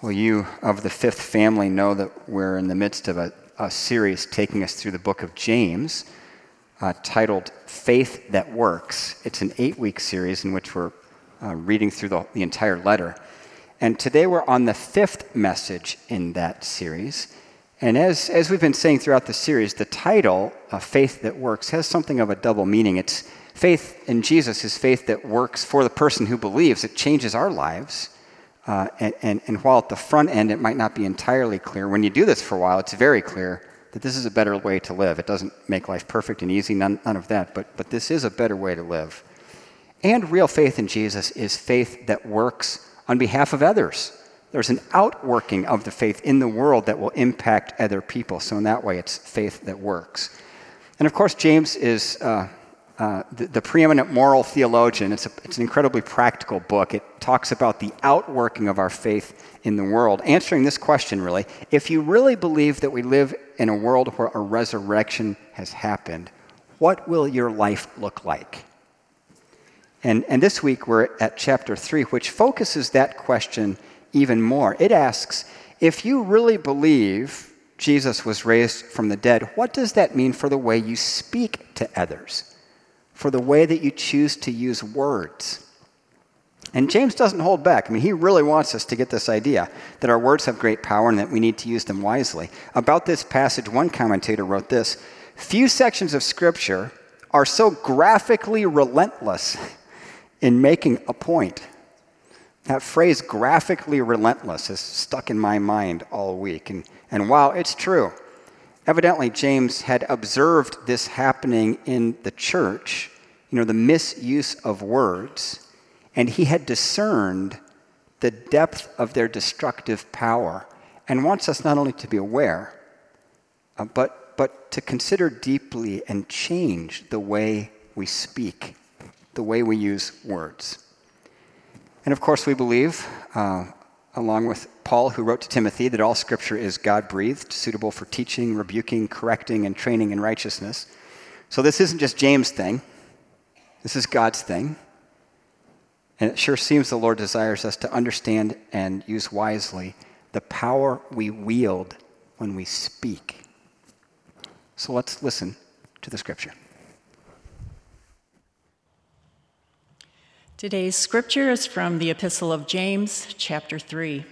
Well, you of the fifth family know that we're in the midst of a, a series taking us through the book of James uh, titled Faith That Works. It's an eight week series in which we're uh, reading through the, the entire letter. And today we're on the fifth message in that series. And as, as we've been saying throughout the series, the title, uh, Faith That Works, has something of a double meaning. It's faith in Jesus is faith that works for the person who believes. It changes our lives. Uh, and, and, and, while at the front end it might not be entirely clear, when you do this for a while, it's very clear that this is a better way to live. It doesn't make life perfect and easy, none, none of that, but, but this is a better way to live. And real faith in Jesus is faith that works on behalf of others. There's an outworking of the faith in the world that will impact other people. So, in that way, it's faith that works. And of course, James is uh, uh, the, the, preeminent moral theologian. It's, a, it's an incredibly practical book. It talks about the outworking of our faith in the world, answering this question really if you really believe that we live in a world where a resurrection has happened, what will your life look like? And, and this week we're at chapter 3, which focuses that question even more. It asks if you really believe Jesus was raised from the dead, what does that mean for the way you speak to others? For the way that you choose to use words. And James doesn't hold back. I mean, he really wants us to get this idea that our words have great power and that we need to use them wisely. About this passage, one commentator wrote this Few sections of Scripture are so graphically relentless in making a point. That phrase, graphically relentless, is stuck in my mind all week. And, and wow, it's true. Evidently, James had observed this happening in the church, you know, the misuse of words, and he had discerned the depth of their destructive power and wants us not only to be aware, uh, but, but to consider deeply and change the way we speak, the way we use words. And of course, we believe, uh, along with Paul, who wrote to Timothy that all scripture is God breathed, suitable for teaching, rebuking, correcting, and training in righteousness. So this isn't just James' thing, this is God's thing. And it sure seems the Lord desires us to understand and use wisely the power we wield when we speak. So let's listen to the scripture. Today's scripture is from the Epistle of James, chapter 3.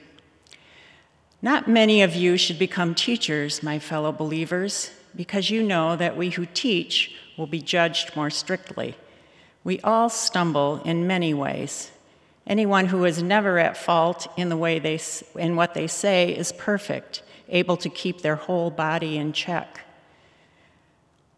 Not many of you should become teachers, my fellow believers, because you know that we who teach will be judged more strictly. We all stumble in many ways. Anyone who is never at fault in the way they in what they say is perfect, able to keep their whole body in check.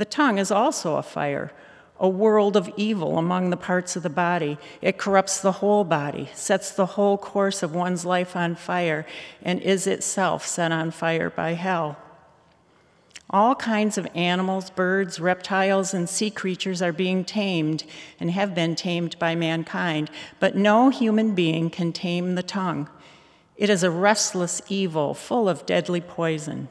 The tongue is also a fire a world of evil among the parts of the body. It corrupts the whole body, sets the whole course of one's life on fire, and is itself set on fire by hell. All kinds of animals, birds, reptiles, and sea creatures are being tamed and have been tamed by mankind, but no human being can tame the tongue. It is a restless evil full of deadly poison.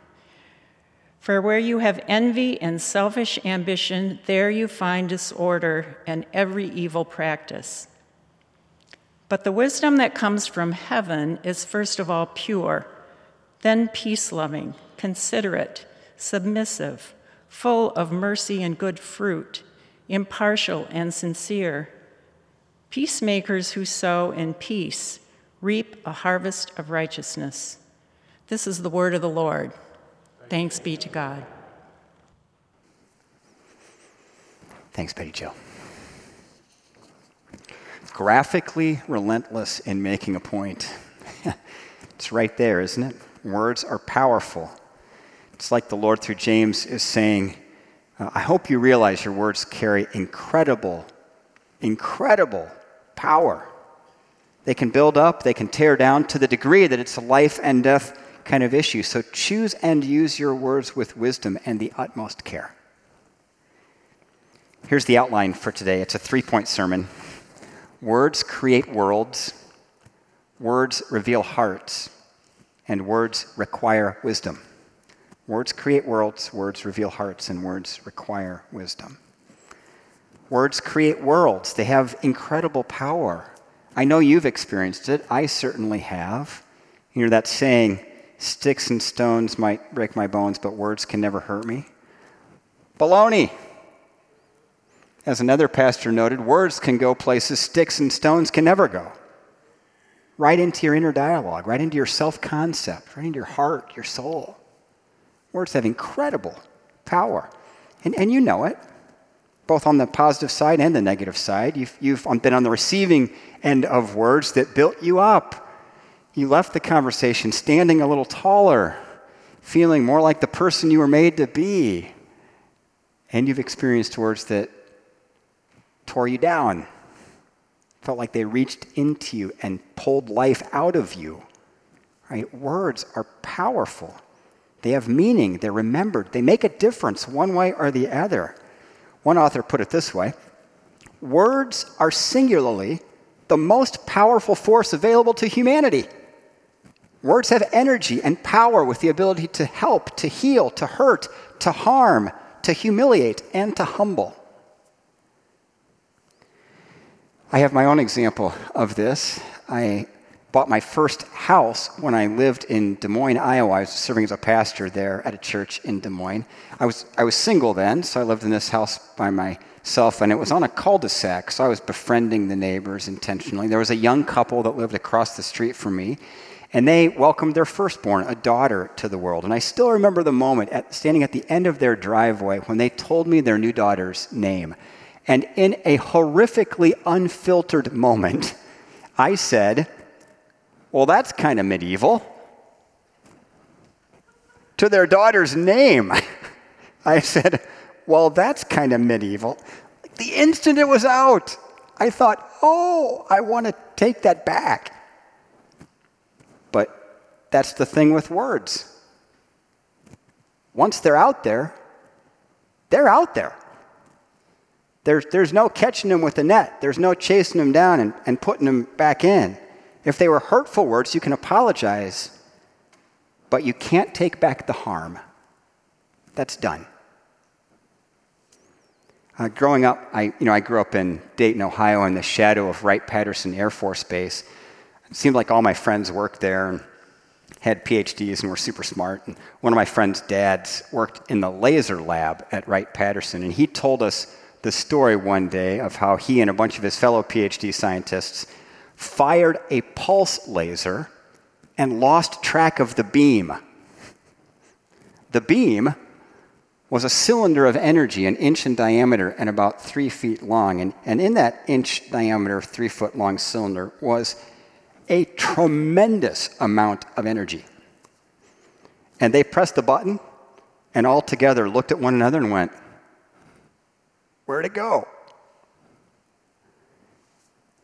For where you have envy and selfish ambition, there you find disorder and every evil practice. But the wisdom that comes from heaven is first of all pure, then peace loving, considerate, submissive, full of mercy and good fruit, impartial and sincere. Peacemakers who sow in peace reap a harvest of righteousness. This is the word of the Lord. Thanks be to God. Thanks, Betty Joe. Graphically relentless in making a point. it's right there, isn't it? Words are powerful. It's like the Lord through James is saying, uh, I hope you realize your words carry incredible, incredible power. They can build up, they can tear down to the degree that it's a life and death kind of issue. So choose and use your words with wisdom and the utmost care. Here's the outline for today it's a three point sermon. Words create worlds, words reveal hearts, and words require wisdom. Words create worlds, words reveal hearts, and words require wisdom. Words create worlds, they have incredible power. I know you've experienced it, I certainly have. You know that saying, Sticks and stones might break my bones, but words can never hurt me. Baloney. As another pastor noted, words can go places sticks and stones can never go. Right into your inner dialogue, right into your self concept, right into your heart, your soul. Words have incredible power. And, and you know it, both on the positive side and the negative side. You've, you've been on the receiving end of words that built you up you left the conversation standing a little taller, feeling more like the person you were made to be. And you've experienced words that tore you down, felt like they reached into you and pulled life out of you. Right? Words are powerful. They have meaning, they're remembered, they make a difference one way or the other. One author put it this way Words are singularly the most powerful force available to humanity. Words have energy and power with the ability to help, to heal, to hurt, to harm, to humiliate, and to humble. I have my own example of this. I bought my first house when I lived in Des Moines, Iowa. I was serving as a pastor there at a church in Des Moines. I was, I was single then, so I lived in this house by myself, and it was on a cul de sac, so I was befriending the neighbors intentionally. There was a young couple that lived across the street from me, and they welcomed their firstborn, a daughter, to the world. And I still remember the moment at, standing at the end of their driveway when they told me their new daughter's name. And in a horrifically unfiltered moment, I said, Well, that's kind of medieval. To their daughter's name, I said, Well, that's kind of medieval. The instant it was out, I thought, Oh, I want to take that back. That's the thing with words. Once they're out there, they're out there. There's, there's no catching them with a net. There's no chasing them down and, and putting them back in. If they were hurtful words, you can apologize, but you can't take back the harm. That's done. Uh, growing up, I, you know, I grew up in Dayton, Ohio, in the shadow of Wright Patterson Air Force Base. It seemed like all my friends worked there, and had PhDs and were super smart. And one of my friend's dads worked in the laser lab at Wright Patterson, and he told us the story one day of how he and a bunch of his fellow PhD scientists fired a pulse laser and lost track of the beam. The beam was a cylinder of energy, an inch in diameter and about three feet long. And, and in that inch diameter, three foot long cylinder was a tremendous amount of energy. And they pressed the button and all together looked at one another and went, Where'd it go?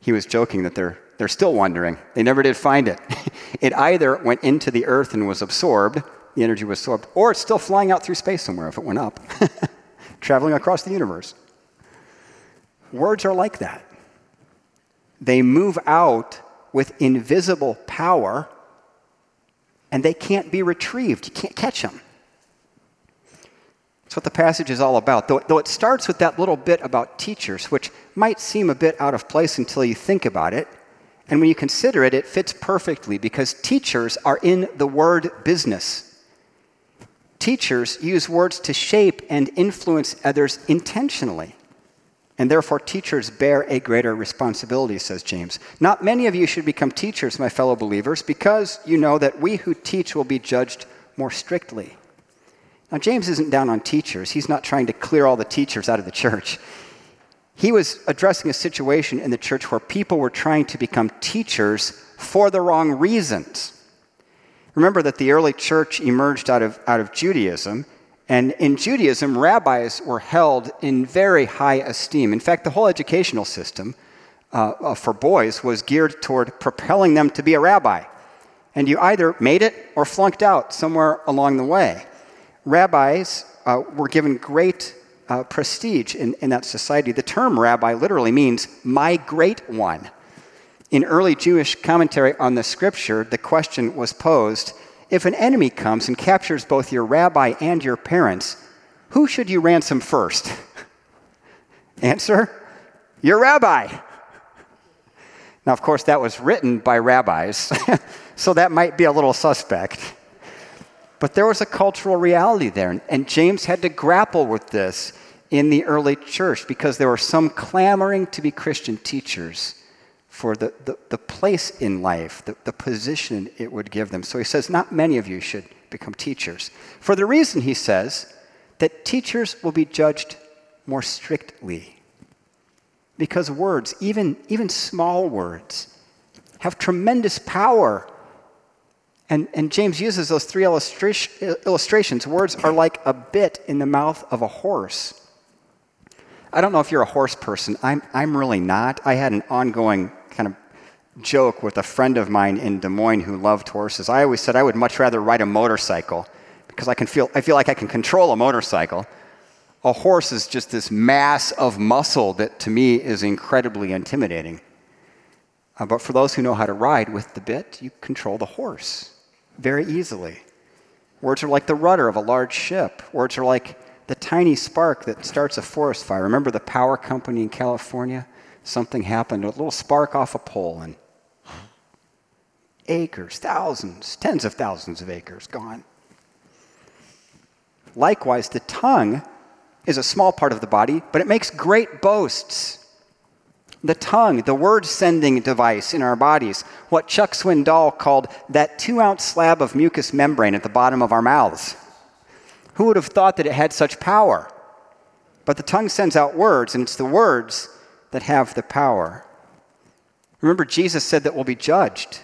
He was joking that they're, they're still wondering. They never did find it. it either went into the earth and was absorbed, the energy was absorbed, or it's still flying out through space somewhere if it went up, traveling across the universe. Words are like that. They move out with invisible power, and they can't be retrieved. You can't catch them. That's what the passage is all about. Though, though it starts with that little bit about teachers, which might seem a bit out of place until you think about it. And when you consider it, it fits perfectly because teachers are in the word business. Teachers use words to shape and influence others intentionally. And therefore, teachers bear a greater responsibility, says James. Not many of you should become teachers, my fellow believers, because you know that we who teach will be judged more strictly. Now, James isn't down on teachers. He's not trying to clear all the teachers out of the church. He was addressing a situation in the church where people were trying to become teachers for the wrong reasons. Remember that the early church emerged out of, out of Judaism, and in Judaism, rabbis were held in very high esteem. In fact, the whole educational system uh, uh, for boys was geared toward propelling them to be a rabbi. And you either made it or flunked out somewhere along the way rabbis uh, were given great uh, prestige in, in that society. The term rabbi literally means my great one. In early Jewish commentary on the scripture, the question was posed if an enemy comes and captures both your rabbi and your parents, who should you ransom first? Answer your rabbi. Now, of course, that was written by rabbis, so that might be a little suspect. But there was a cultural reality there, and James had to grapple with this in the early church because there were some clamoring to be Christian teachers for the, the, the place in life, the, the position it would give them. So he says, Not many of you should become teachers. For the reason, he says, that teachers will be judged more strictly. Because words, even, even small words, have tremendous power and, and James uses those three illustration, illustrations. Words are like a bit in the mouth of a horse. I don't know if you're a horse person. I'm, I'm really not. I had an ongoing joke with a friend of mine in Des Moines who loved horses. I always said I would much rather ride a motorcycle because I, can feel, I feel like I can control a motorcycle. A horse is just this mass of muscle that to me is incredibly intimidating. Uh, but for those who know how to ride with the bit, you control the horse very easily. Words are like the rudder of a large ship. Words are like the tiny spark that starts a forest fire. Remember the power company in California? Something happened, a little spark off a pole, and acres, thousands, tens of thousands of acres gone. Likewise, the tongue is a small part of the body, but it makes great boasts the tongue, the word sending device in our bodies, what Chuck Swindoll called that two ounce slab of mucous membrane at the bottom of our mouths. Who would have thought that it had such power? But the tongue sends out words, and it's the words that have the power. Remember, Jesus said that we'll be judged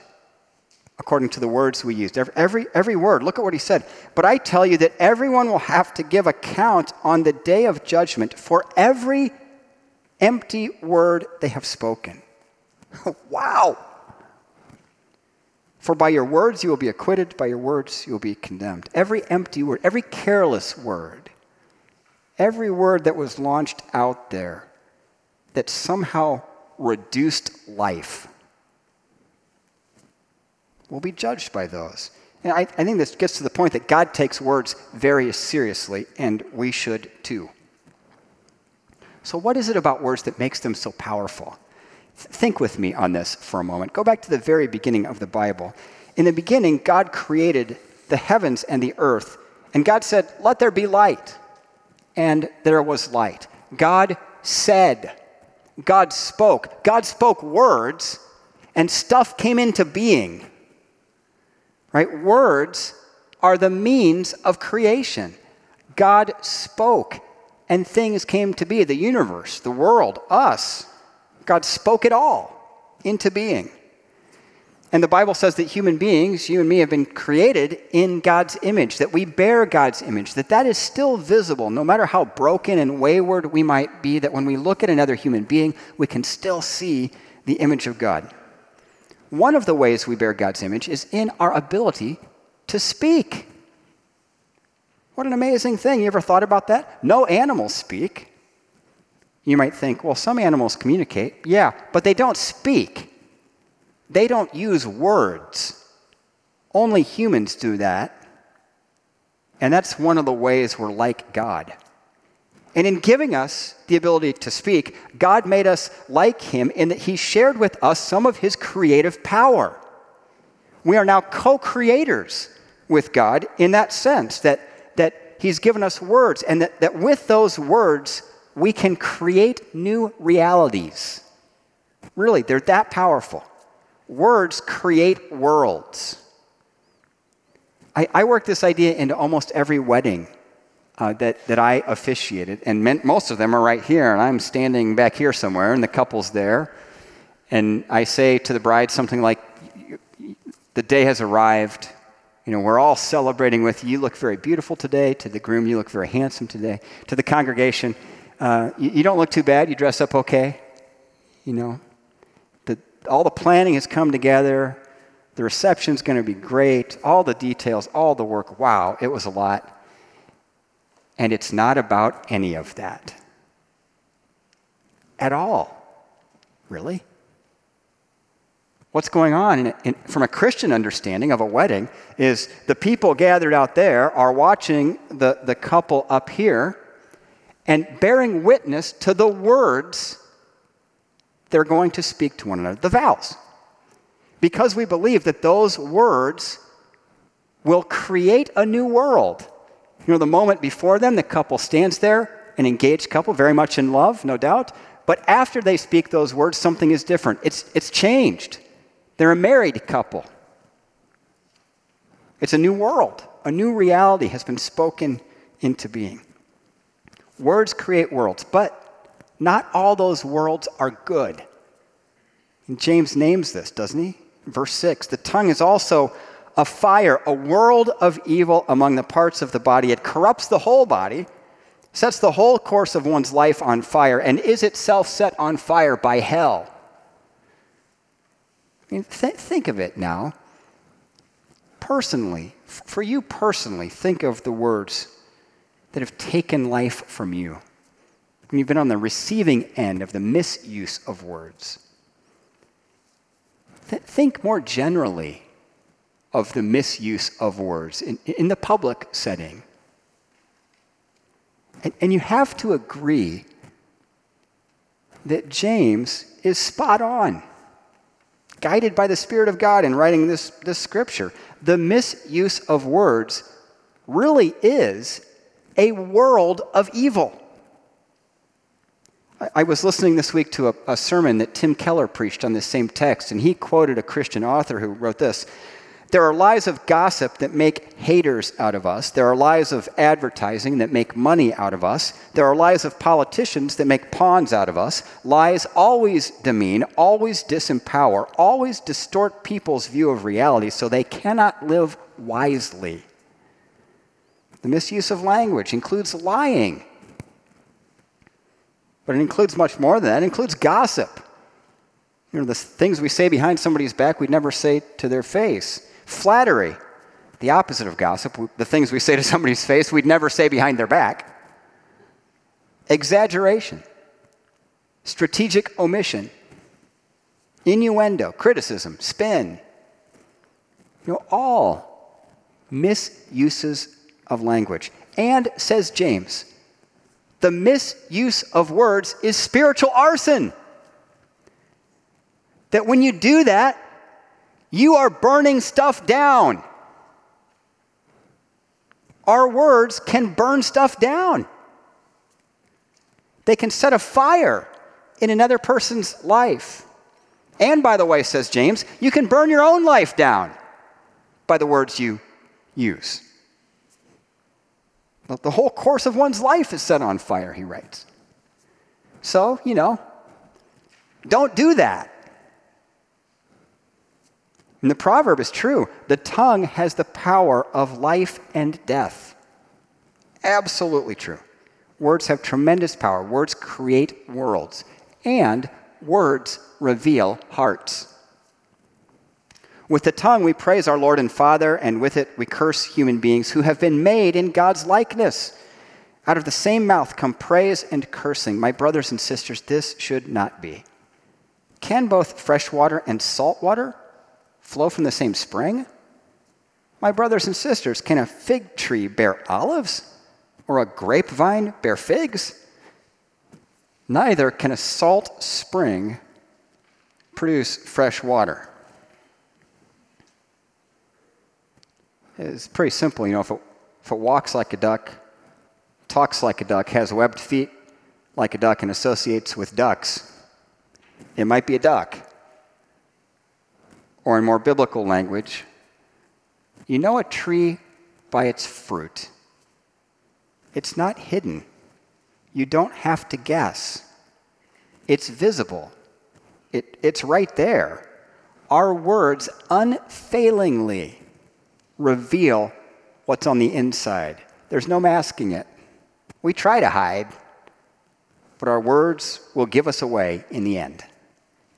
according to the words we used. Every, every, every word, look at what he said. But I tell you that everyone will have to give account on the day of judgment for every empty word they have spoken. wow! For by your words you will be acquitted, by your words you will be condemned. Every empty word, every careless word, every word that was launched out there that somehow reduced life will be judged by those. And I, I think this gets to the point that God takes words very seriously, and we should too. So, what is it about words that makes them so powerful? Think with me on this for a moment. Go back to the very beginning of the Bible. In the beginning, God created the heavens and the earth, and God said, Let there be light. And there was light. God said, God spoke. God spoke words, and stuff came into being. Right? Words are the means of creation. God spoke and things came to be the universe, the world, us. God spoke it all into being. And the Bible says that human beings, you and me, have been created in God's image, that we bear God's image, that that is still visible, no matter how broken and wayward we might be, that when we look at another human being, we can still see the image of God. One of the ways we bear God's image is in our ability to speak. What an amazing thing. You ever thought about that? No animals speak. You might think, well, some animals communicate. Yeah, but they don't speak, they don't use words. Only humans do that. And that's one of the ways we're like God. And in giving us the ability to speak, God made us like Him in that He shared with us some of His creative power. We are now co creators with God in that sense, that, that He's given us words, and that, that with those words, we can create new realities. Really, they're that powerful. Words create worlds. I, I work this idea into almost every wedding uh, that, that I officiated, and meant, most of them are right here, and I'm standing back here somewhere, and the couple's there. And I say to the bride something like, The day has arrived. You know, we're all celebrating with you. You look very beautiful today. To the groom, you look very handsome today. To the congregation, uh, you, you, don't look too bad. You dress up okay. You know, the, all the planning has come together. The reception's going to be great. All the details, all the work. Wow, it was a lot. And it's not about any of that at all. Really? What's going on in, in, from a Christian understanding of a wedding is the people gathered out there are watching the, the couple up here and bearing witness to the words they're going to speak to one another, the vows. Because we believe that those words will create a new world. You know, the moment before them, the couple stands there, an engaged couple, very much in love, no doubt. But after they speak those words, something is different. It's, it's changed. They're a married couple. It's a new world. A new reality has been spoken into being. Words create worlds, but not all those worlds are good. And James names this, doesn't he? Verse 6 The tongue is also a fire, a world of evil among the parts of the body. It corrupts the whole body, sets the whole course of one's life on fire, and is itself set on fire by hell. I mean, th- think of it now. Personally, for you personally, think of the words that have taken life from you. When you've been on the receiving end of the misuse of words. Th- think more generally of the misuse of words in, in the public setting. And, and you have to agree that James is spot on, guided by the Spirit of God in writing this, this scripture. The misuse of words really is a world of evil. I, was listening this week to a, a sermon that Tim Keller preached on this same text, and he quoted a Christian author who wrote this there are lies of gossip that make haters out of us. There are lies of advertising that make money out of us. There are lies of politicians that make pawns out of us. Lies always demean, always disempower, always distort people's view of reality so they cannot live wisely. The misuse of language includes lying, but it includes much more than that. It includes gossip. You know, the things we say behind somebody's back, we'd never say to their face. Flattery, the opposite of gossip, the things we say to somebody's face, we'd never say behind their back. Exaggeration, strategic omission, innuendo, criticism, spin. You know, all misuses of language. And, says James, the misuse of words is spiritual arson. That when you do that, you are burning stuff down. Our words can burn stuff down. They can set a fire in another person's life. And by the way, says James, you can burn your own life down by the words you use. The whole course of one's life is set on fire, he writes. So, you know, don't do that. And the proverb is true the tongue has the power of life and death. Absolutely true. Words have tremendous power. Words create worlds, and words reveal hearts. With the tongue, we praise our Lord and Father, and with it, we curse human beings who have been made in God's likeness. Out of the same mouth come praise and cursing. My brothers and sisters, this should not be. Can both fresh water and salt water flow from the same spring? My brothers and sisters, can a fig tree bear olives or a grapevine bear figs? Neither can a salt spring produce fresh water. It's pretty simple, you know, if it, if it walks like a duck, talks like a duck, has webbed feet like a duck, and associates with ducks, it might be a duck. Or in more biblical language, you know a tree by its fruit. It's not hidden. You don't have to guess. It's visible. It, it's right there. Our words unfailingly reveal what's on the inside. There's no masking it. We try to hide, but our words will give us away in the end.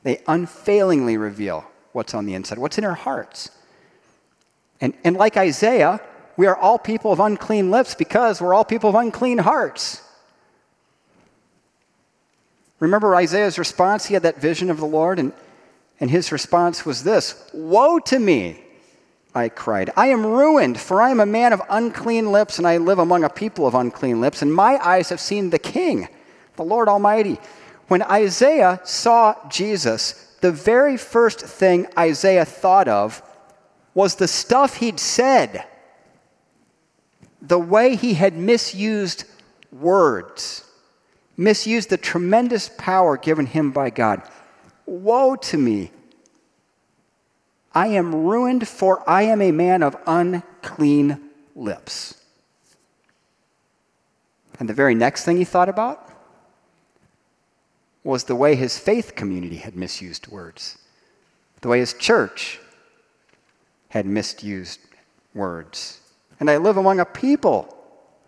They unfailingly reveal what's on the inside, what's in our hearts. And, and like Isaiah, we are all people of unclean lips because we're all people of unclean hearts. Remember Isaiah's response? He had that vision of the Lord, and, and his response was this Woe to me! I cried. I am ruined, for I am a man of unclean lips, and I live among a people of unclean lips, and my eyes have seen the King, the Lord Almighty. When Isaiah saw Jesus, the very first thing Isaiah thought of was the stuff he'd said, the way he had misused words, misused the tremendous power given him by God. Woe to me! I am ruined, for I am a man of unclean lips. And the very next thing he thought about was the way his faith community had misused words, the way his church had misused words. And I live among a people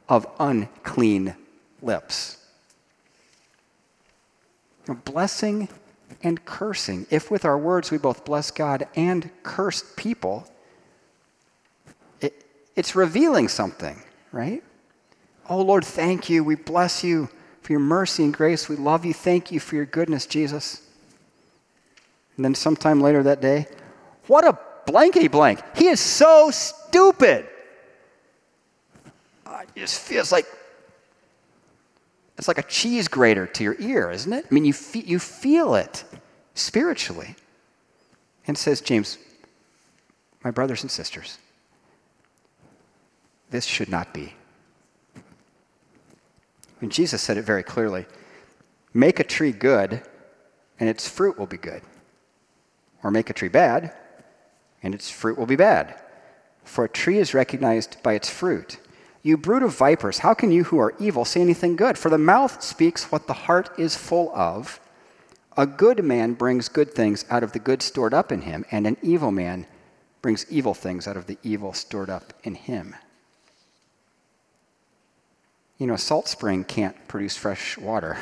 of unclean lips. Blessing and cursing. If with our words we both bless God and curse people, it, it's revealing something, right? Oh Lord, thank you. We bless you for your mercy and grace. We love you. Thank you for your goodness, Jesus. And then sometime later that day, what a blankety blank. He is so stupid. Uh, it just feels like it's like a cheese grater to your ear, isn't it? I mean, you, fe- you feel it spiritually. And says, James, my brothers and sisters, this should not be. Jesus said it very clearly make a tree good, and its fruit will be good. Or make a tree bad, and its fruit will be bad. For a tree is recognized by its fruit. You brood of vipers, how can you who are evil say anything good? For the mouth speaks what the heart is full of. A good man brings good things out of the good stored up in him, and an evil man brings evil things out of the evil stored up in him. You know, a salt spring can't produce fresh water.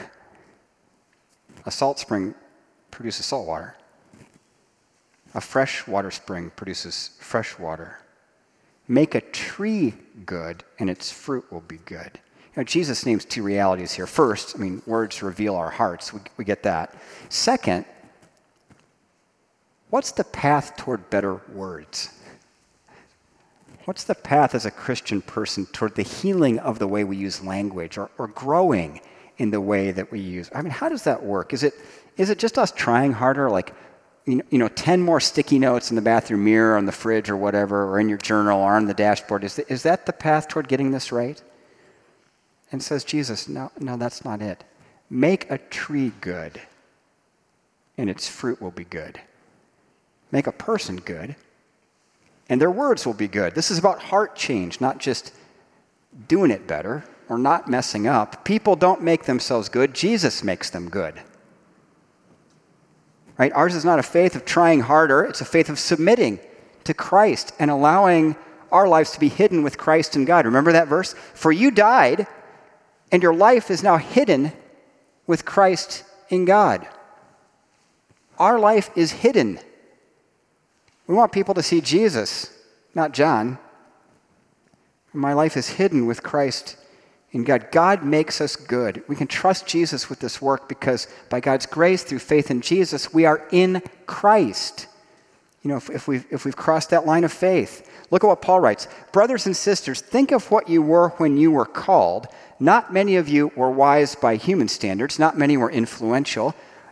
A salt spring produces salt water. A fresh water spring produces fresh water. Make a tree good, and its fruit will be good. You know, Jesus names two realities here. First, I mean, words reveal our hearts. We, we get that. Second, what's the path toward better words? What's the path as a Christian person toward the healing of the way we use language or, or growing in the way that we use? I mean, how does that work? Is it, is it just us trying harder, like you know, you know, 10 more sticky notes in the bathroom mirror, on the fridge, or whatever, or in your journal, or on the dashboard. Is, the, is that the path toward getting this right? And says Jesus, no, no, that's not it. Make a tree good, and its fruit will be good. Make a person good, and their words will be good. This is about heart change, not just doing it better or not messing up. People don't make themselves good, Jesus makes them good. Right? Ours is not a faith of trying harder, it's a faith of submitting to Christ and allowing our lives to be hidden with Christ and God. Remember that verse? For you died, and your life is now hidden with Christ in God. Our life is hidden. We want people to see Jesus, not John. My life is hidden with Christ in God. God makes us good. We can trust Jesus with this work because by God's grace, through faith in Jesus, we are in Christ. You know, if, if, we've, if we've crossed that line of faith, Look at what Paul writes Brothers and sisters, think of what you were when you were called. Not many of you were wise by human standards, not many were influential,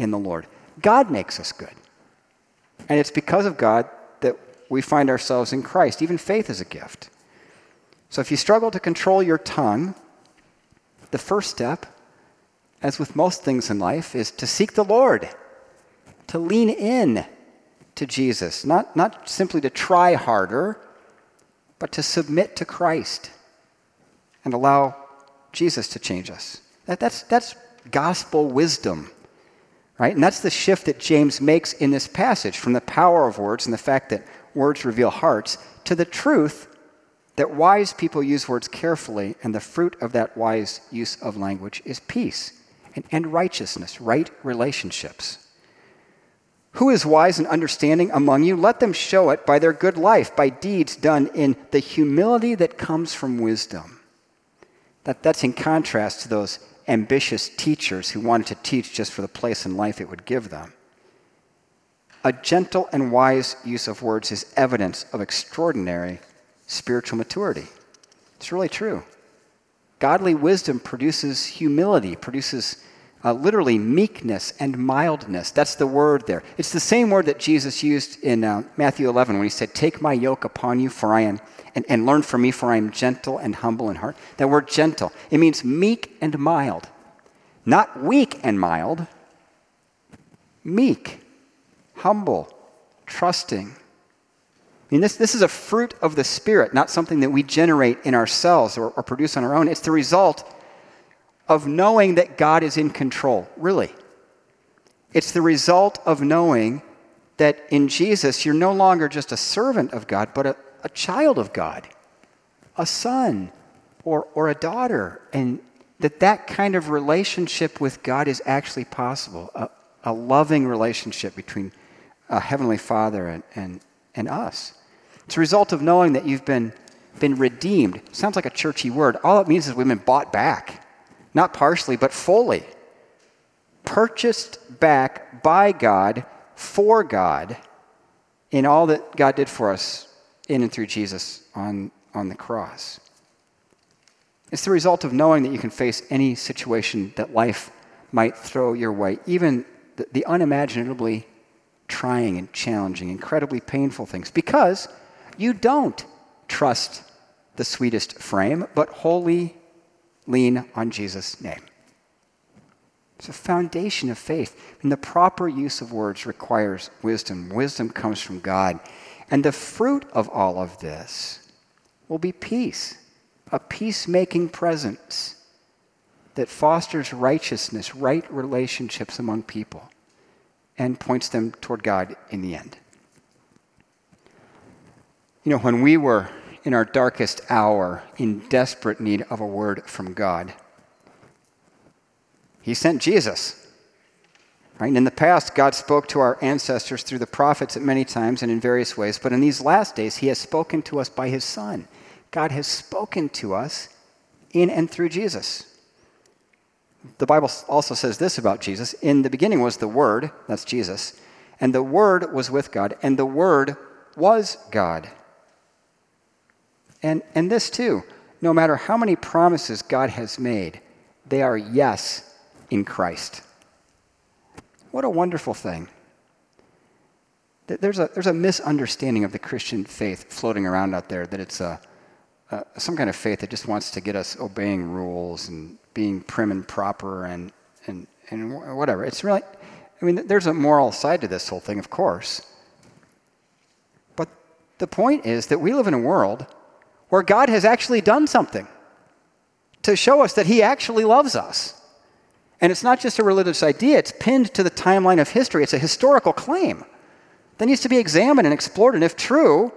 in the Lord. God makes us good. And it's because of God that we find ourselves in Christ. Even faith is a gift. So if you struggle to control your tongue, the first step, as with most things in life, is to seek the Lord, to lean in to Jesus, not, not simply to try harder, but to submit to Christ and allow Jesus to change us. That, that's, that's gospel wisdom, right? And that's the shift that James makes in this passage from the power of words and the fact that words reveal hearts to the truth that wise people use words carefully, and the fruit of that wise use of language is peace and, and righteousness, right relationships. Who is wise and understanding among you? Let them show it by their good life, by deeds done in the humility that comes from wisdom. That, that's in contrast to those ambitious teachers who wanted to teach just for the place in life it would give them. A gentle and wise use of words is evidence of extraordinary spiritual maturity. It's really true. Godly wisdom produces humility, produces uh, literally meekness and mildness. That's the word there. It's the same word that Jesus used in uh, Matthew 11 when he said, Take my yoke upon you, for I am, and, and learn from me, for I am gentle and humble in heart. That word gentle, it means meek and mild. Not weak and mild, meek, humble, trusting, I mean, this, this is a fruit of the Spirit, not something that we generate in ourselves or, or produce on our own. It's the result of knowing that God is in control, really. It's the result of knowing that in Jesus, you're no longer just a servant of God, but a, a child of God, a son or, or a daughter, and that that kind of relationship with God is actually possible a, a loving relationship between a Heavenly Father and, and, and us. It's a result of knowing that you've been, been redeemed. Sounds like a churchy word. All it means is we've been bought back, not partially, but fully. Purchased back by God for God in all that God did for us in and through Jesus on, on the cross. It's the result of knowing that you can face any situation that life might throw your way, even the, the unimaginably trying and challenging, incredibly painful things, because you don't trust the sweetest frame, but wholly lean on Jesus' name. It's a foundation of faith. And the proper use of words requires wisdom. Wisdom comes from God. And the fruit of all of this will be peace, a peacemaking presence that fosters righteousness, right relationships among people, and points them toward God in the end. You know, when we were in our darkest hour in desperate need of a word from God, He sent Jesus. Right? And in the past, God spoke to our ancestors through the prophets at many times and in various ways, but in these last days, He has spoken to us by His Son. God has spoken to us in and through Jesus. The Bible also says this about Jesus In the beginning was the Word, that's Jesus, and the Word was with God, and the Word was God. And, and this too, no matter how many promises God has made, they are yes in Christ. What a wonderful thing. There's a, there's a misunderstanding of the Christian faith floating around out there that it's a, a, some kind of faith that just wants to get us obeying rules and being prim and proper and, and, and whatever. It's really, I mean, there's a moral side to this whole thing, of course. But the point is that we live in a world where God has actually done something to show us that He actually loves us. And it's not just a religious idea, it's pinned to the timeline of history. It's a historical claim that needs to be examined and explored. And if true,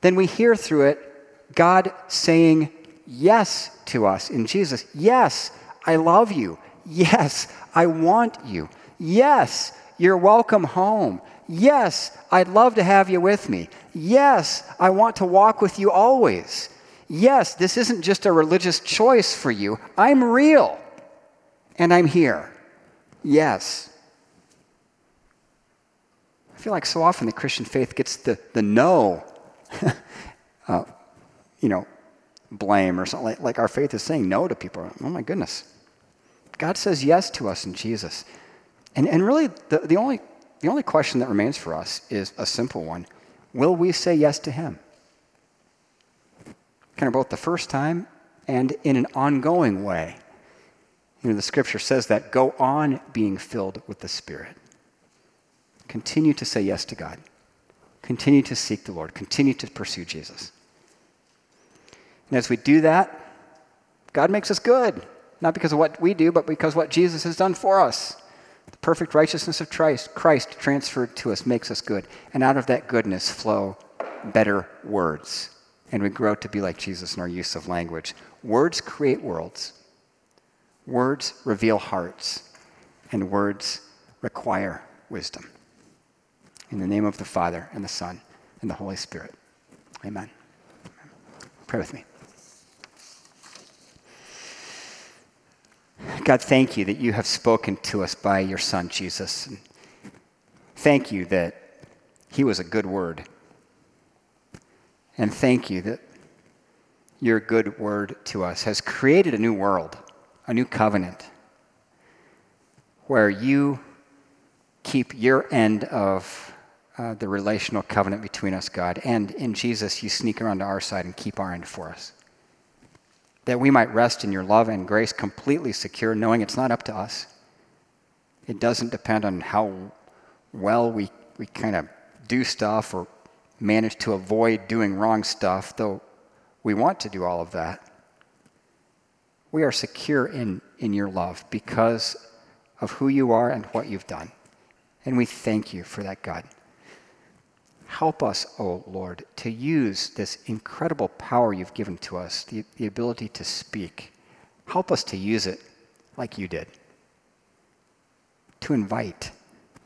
then we hear through it God saying yes to us in Jesus. Yes, I love you. Yes, I want you. Yes, you're welcome home. Yes, I'd love to have you with me. Yes, I want to walk with you always. Yes, this isn't just a religious choice for you. I'm real and I'm here. Yes. I feel like so often the Christian faith gets the, the no, uh, you know, blame or something. Like, like our faith is saying no to people. Oh my goodness. God says yes to us in Jesus. And, and really, the, the, only, the only question that remains for us is a simple one Will we say yes to Him? Kind of both the first time and in an ongoing way. You know, the scripture says that go on being filled with the Spirit. Continue to say yes to God. Continue to seek the Lord. Continue to pursue Jesus. And as we do that, God makes us good, not because of what we do, but because what Jesus has done for us. The perfect righteousness of Christ, Christ transferred to us makes us good. And out of that goodness flow better words. And we grow to be like Jesus in our use of language. Words create worlds, words reveal hearts, and words require wisdom. In the name of the Father, and the Son, and the Holy Spirit. Amen. Pray with me. God, thank you that you have spoken to us by your Son, Jesus. And thank you that he was a good word. And thank you that your good word to us has created a new world, a new covenant, where you keep your end of uh, the relational covenant between us, God, and in Jesus, you sneak around to our side and keep our end for us that we might rest in your love and grace completely secure, knowing it's not up to us. It doesn't depend on how well we, we kind of do stuff or manage to avoid doing wrong stuff, though we want to do all of that. We are secure in, in your love because of who you are and what you've done. And we thank you for that, God. Help us, O oh Lord, to use this incredible power you've given to us, the, the ability to speak. Help us to use it like you did, to invite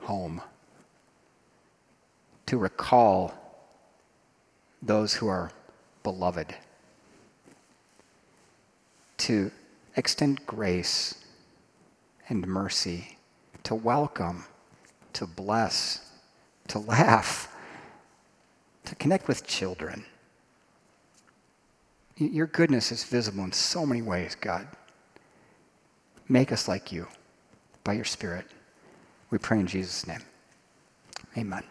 home, to recall those who are beloved, to extend grace and mercy, to welcome, to bless, to laugh to connect with children. Your goodness is visible in so many ways, God. Make us like you by your Spirit. We pray in Jesus' name. Amen.